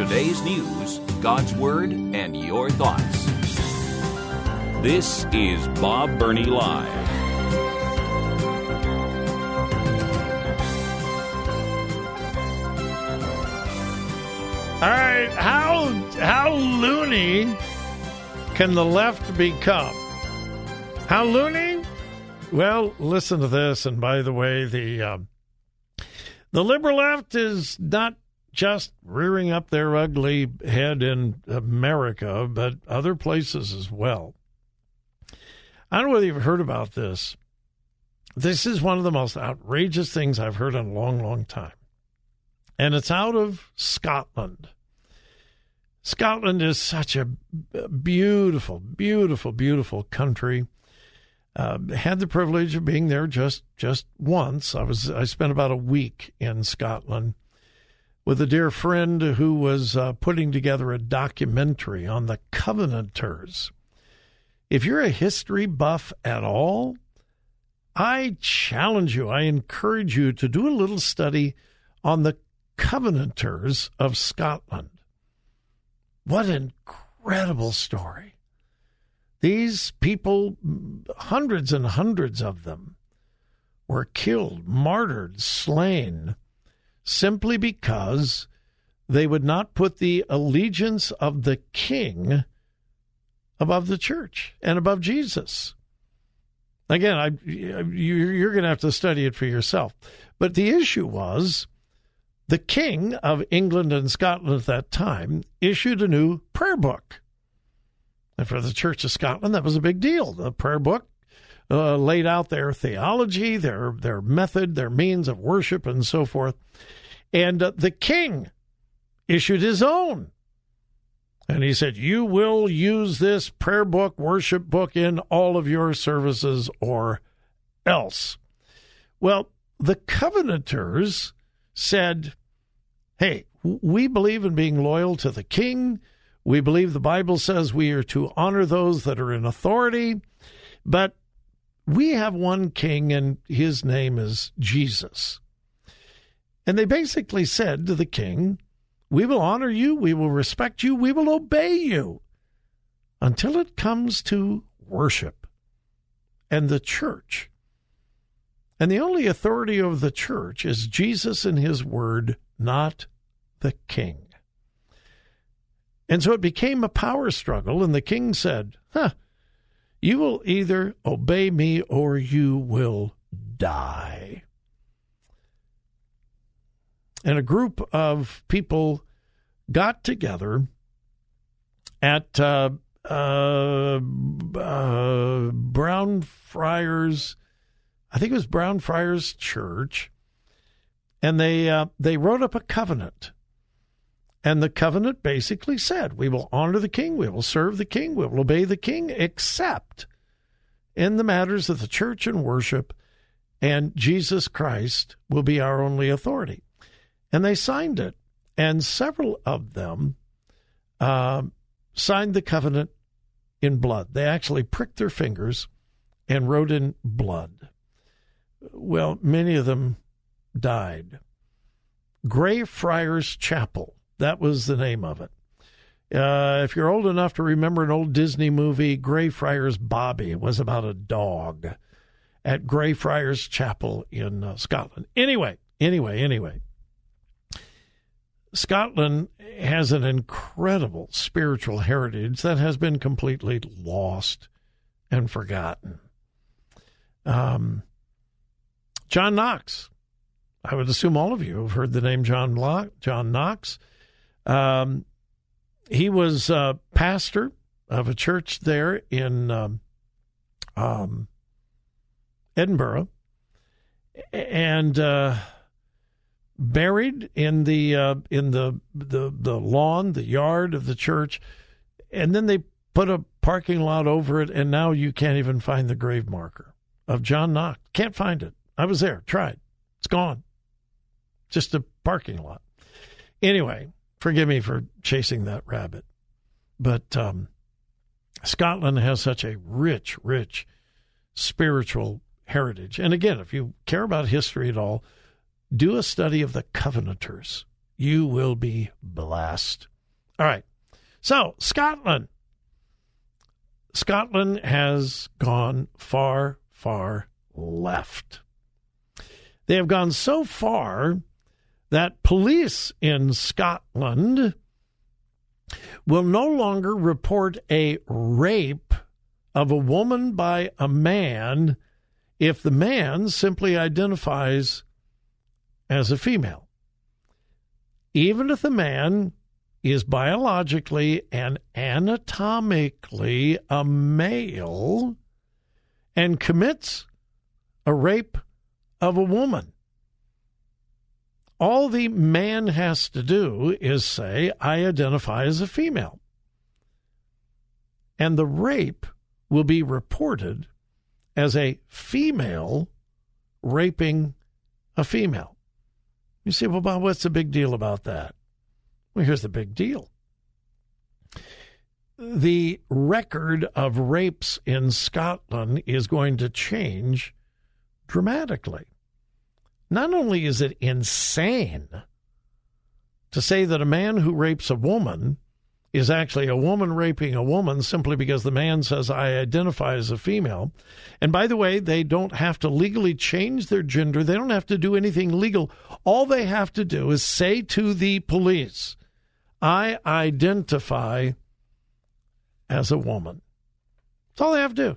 Today's news, God's Word, and your thoughts. This is Bob Burney Live. All right, how how loony can the left become? How loony? Well, listen to this. And by the way, the uh, the liberal left is not just rearing up their ugly head in America, but other places as well. I don't know whether you've heard about this. This is one of the most outrageous things I've heard in a long, long time. And it's out of Scotland. Scotland is such a beautiful, beautiful, beautiful country. Uh, had the privilege of being there just just once. I was I spent about a week in Scotland with a dear friend who was uh, putting together a documentary on the Covenanters. If you're a history buff at all, I challenge you, I encourage you to do a little study on the Covenanters of Scotland. What an incredible story. These people, hundreds and hundreds of them, were killed, martyred, slain simply because they would not put the allegiance of the king above the church and above Jesus. Again, I, you're going to have to study it for yourself. But the issue was the king of England and Scotland at that time issued a new prayer book. And for the Church of Scotland, that was a big deal. The prayer book uh, laid out their theology, their their method, their means of worship, and so forth. And uh, the king issued his own. And he said, You will use this prayer book, worship book in all of your services or else. Well, the Covenanters said, Hey, we believe in being loyal to the king. We believe the Bible says we are to honor those that are in authority. But we have one king, and his name is Jesus. And they basically said to the king, We will honor you, we will respect you, we will obey you until it comes to worship and the church. And the only authority of the church is Jesus and his word, not the king. And so it became a power struggle, and the king said, Huh, you will either obey me or you will die and a group of people got together at uh, uh, uh, Brown Friars, I think it was Brown Friars Church, and they uh, they wrote up a covenant. And the covenant basically said, We will honor the king, we will serve the king, we will obey the king, except in the matters of the church and worship, and Jesus Christ will be our only authority and they signed it. And several of them uh, signed the covenant in blood. They actually pricked their fingers and wrote in blood. Well, many of them died. Grey Friars Chapel, that was the name of it. Uh, if you're old enough to remember an old Disney movie, Greyfriars Bobby, was about a dog at Greyfriars Chapel in uh, Scotland. Anyway, anyway, anyway, Scotland has an incredible spiritual heritage that has been completely lost and forgotten. Um, John Knox. I would assume all of you have heard the name John John Knox. Um, he was a pastor of a church there in um, um, Edinburgh, and uh, buried in the uh, in the, the the lawn, the yard of the church, and then they put a parking lot over it, and now you can't even find the grave marker of John Knox. Can't find it. I was there, tried. It's gone. Just a parking lot. Anyway, forgive me for chasing that rabbit, but um, Scotland has such a rich, rich spiritual heritage. And again, if you care about history at all, do a study of the Covenanters. You will be blessed. All right. So, Scotland. Scotland has gone far, far left. They have gone so far that police in Scotland will no longer report a rape of a woman by a man if the man simply identifies as a female. Even if the man is biologically and anatomically a male and commits a rape of a woman. All the man has to do is say, I identify as a female. And the rape will be reported as a female raping a female. You say, well, Bob, what's the big deal about that? Well, here's the big deal. The record of rapes in Scotland is going to change dramatically. Not only is it insane to say that a man who rapes a woman is actually a woman raping a woman simply because the man says, I identify as a female. And by the way, they don't have to legally change their gender, they don't have to do anything legal. All they have to do is say to the police, I identify as a woman. That's all they have to do.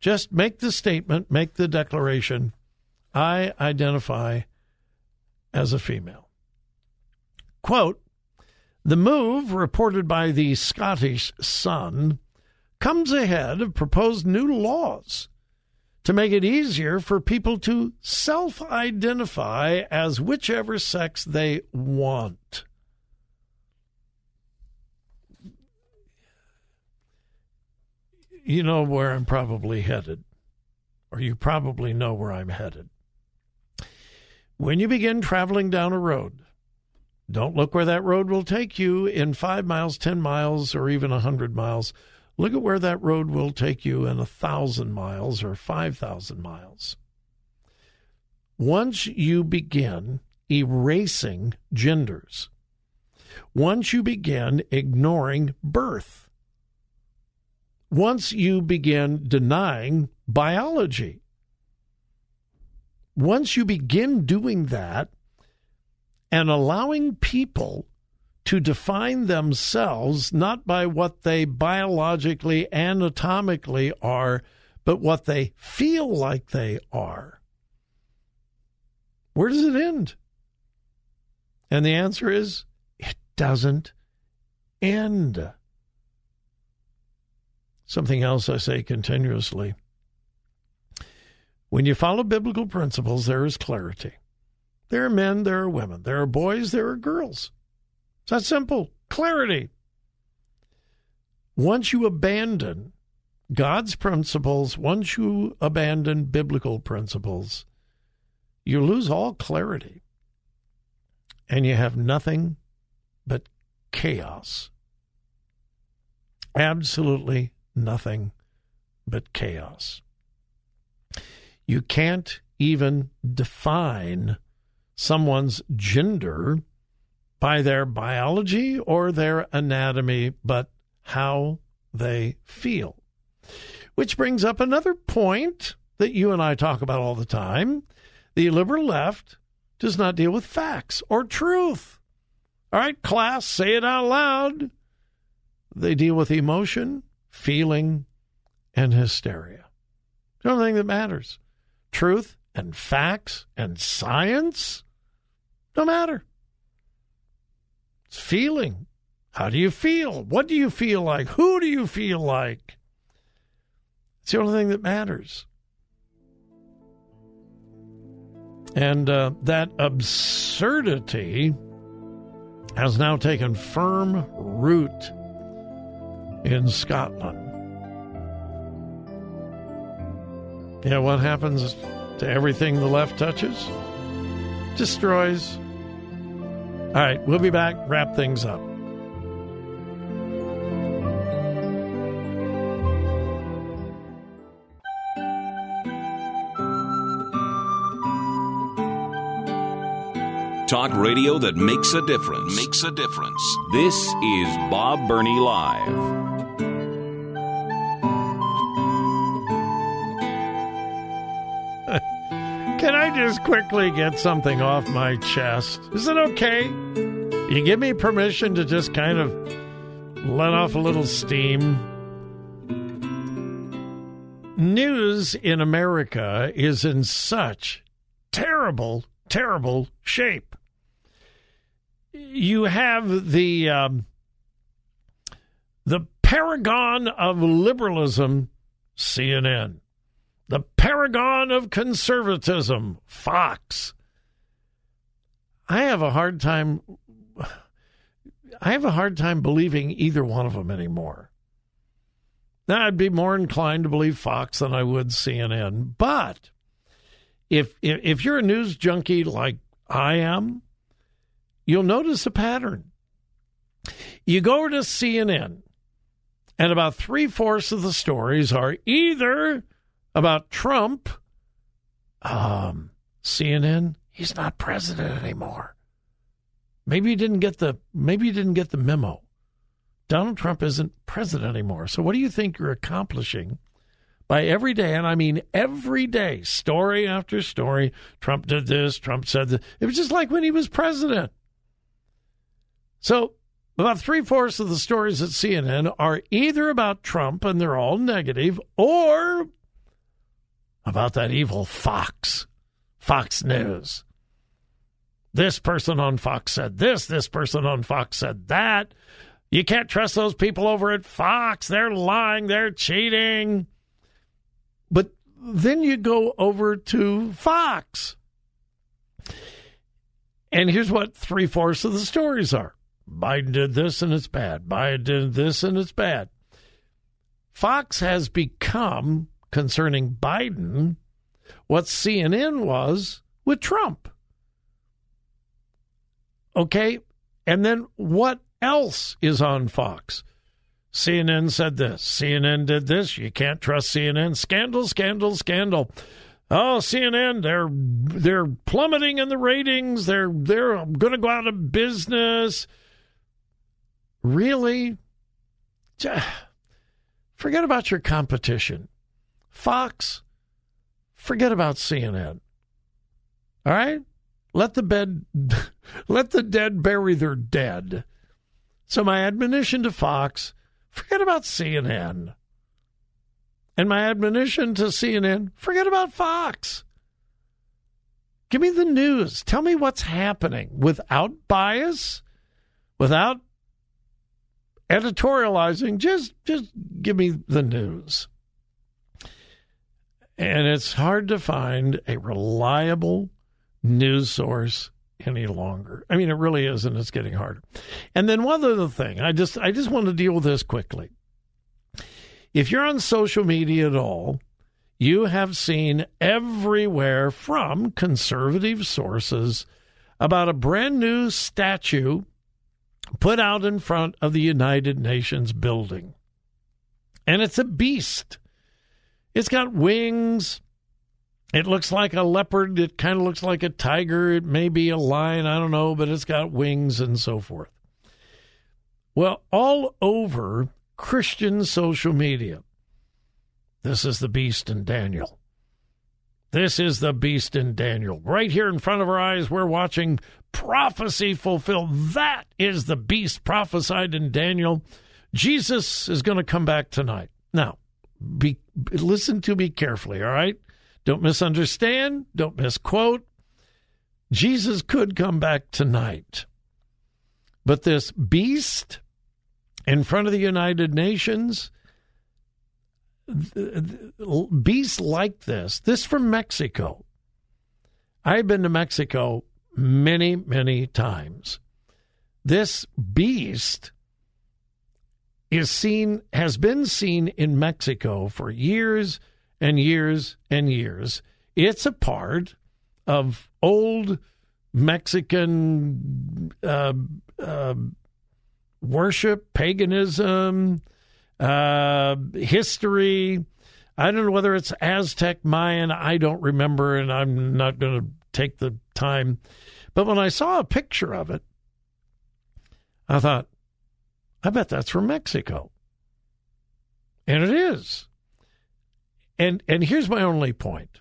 Just make the statement, make the declaration I identify as a female. Quote The move, reported by the Scottish Sun, comes ahead of proposed new laws to make it easier for people to self identify as whichever sex they want. You know where I'm probably headed, or you probably know where I'm headed. When you begin traveling down a road, don't look where that road will take you in five miles, 10 miles, or even a 100 miles. Look at where that road will take you in a 1,000 miles or 5,000 miles. Once you begin erasing genders, once you begin ignoring birth, once you begin denying biology, once you begin doing that and allowing people to define themselves not by what they biologically, anatomically are, but what they feel like they are, where does it end? And the answer is it doesn't end. Something else I say continuously when you follow biblical principles, there is clarity. There are men, there are women, there are boys, there are girls. It's that simple. Clarity. Once you abandon God's principles, once you abandon biblical principles, you lose all clarity and you have nothing but chaos. Absolutely nothing but chaos. You can't even define someone's gender by their biology or their anatomy, but how they feel. Which brings up another point that you and I talk about all the time. The liberal left does not deal with facts or truth. All right, class, say it out loud. They deal with emotion, feeling, and hysteria. The only thing that matters truth and facts and science don't matter. It's feeling. How do you feel? What do you feel like? Who do you feel like? It's the only thing that matters. And uh, that absurdity has now taken firm root in Scotland. Yeah, what happens to everything the left touches? Destroys. All right, we'll be back, wrap things up. Talk radio that makes a difference. Makes a difference. This is Bob Burney Live. Just quickly get something off my chest? Is it okay? You give me permission to just kind of let off a little steam? News in America is in such terrible, terrible shape. You have the um, the paragon of liberalism, CNN the paragon of conservatism, Fox. I have a hard time I have a hard time believing either one of them anymore. Now I'd be more inclined to believe Fox than I would CNN, but if if, you're a news junkie like I am, you'll notice a pattern. You go to CNN, and about three fourths of the stories are either about Trump, um, CNN, he's not president anymore. Maybe you didn't get the maybe you didn't get the memo. Donald Trump isn't president anymore. So what do you think you're accomplishing by every day, and I mean every day, story after story, Trump did this, Trump said that. It was just like when he was president. So about three fourths of the stories at CNN are either about Trump and they're all negative, or about that evil Fox, Fox News. This person on Fox said this, this person on Fox said that. You can't trust those people over at Fox. They're lying, they're cheating. But then you go over to Fox. And here's what three fourths of the stories are Biden did this and it's bad. Biden did this and it's bad. Fox has become concerning Biden what CNN was with Trump. Okay? And then what else is on Fox? CNN said this. CNN did this. You can't trust CNN. Scandal, scandal, scandal. Oh, CNN, they're they're plummeting in the ratings. They're they're going to go out of business. Really? Forget about your competition. Fox, forget about CNN. All right? Let the bed let the dead bury their dead. So my admonition to Fox, forget about CNN. And my admonition to CNN, forget about Fox. Give me the news. Tell me what's happening without bias, without editorializing. Just just give me the news. And it's hard to find a reliable news source any longer. I mean, it really is, and it's getting harder. And then one other thing, I just I just want to deal with this quickly. If you're on social media at all, you have seen everywhere from conservative sources about a brand new statue put out in front of the United Nations building. And it's a beast. It's got wings. It looks like a leopard. It kind of looks like a tiger. It may be a lion. I don't know, but it's got wings and so forth. Well, all over Christian social media, this is the beast in Daniel. This is the beast in Daniel. Right here in front of our eyes, we're watching prophecy fulfilled. That is the beast prophesied in Daniel. Jesus is going to come back tonight. Now, be listen to me carefully, all right? Don't misunderstand, don't misquote. Jesus could come back tonight. But this beast in front of the United Nations, beasts like this, this from Mexico. I've been to Mexico many, many times. This beast is seen has been seen in Mexico for years and years and years. It's a part of old Mexican uh, uh, worship, paganism, uh, history. I don't know whether it's Aztec, Mayan. I don't remember, and I'm not going to take the time. But when I saw a picture of it, I thought, I bet that's from Mexico. And it is. And and here's my only point.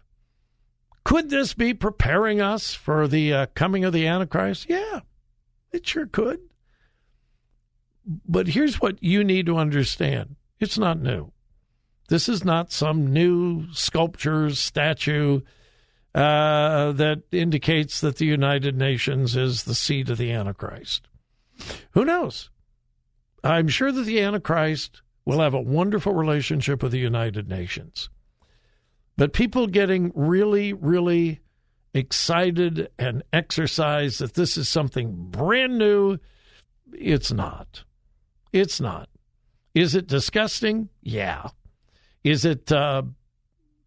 Could this be preparing us for the uh, coming of the Antichrist? Yeah, it sure could. But here's what you need to understand it's not new. This is not some new sculpture, statue uh, that indicates that the United Nations is the seat of the Antichrist. Who knows? I'm sure that the Antichrist will have a wonderful relationship with the United Nations. But people getting really, really excited and exercised that this is something brand new, it's not. It's not. Is it disgusting? Yeah. Is it uh,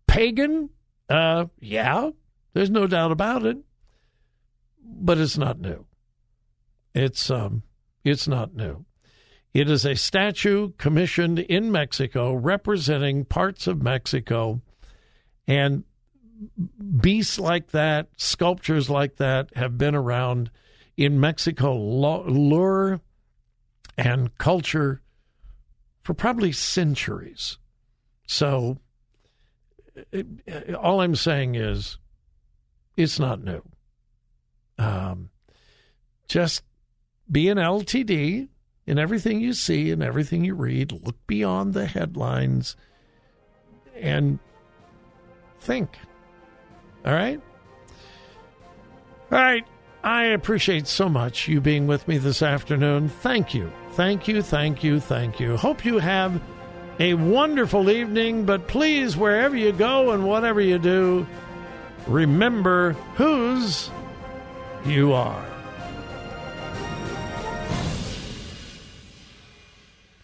pagan? Uh, yeah. There's no doubt about it. But it's not new. It's um, it's not new. It is a statue commissioned in Mexico representing parts of Mexico. And beasts like that, sculptures like that, have been around in Mexico lore and culture for probably centuries. So, it, all I'm saying is it's not new. Um, just be an LTD in everything you see and everything you read. Look beyond the headlines and think. All right? All right. I appreciate so much you being with me this afternoon. Thank you. Thank you. Thank you. Thank you. Hope you have a wonderful evening, but please, wherever you go and whatever you do, remember whose you are.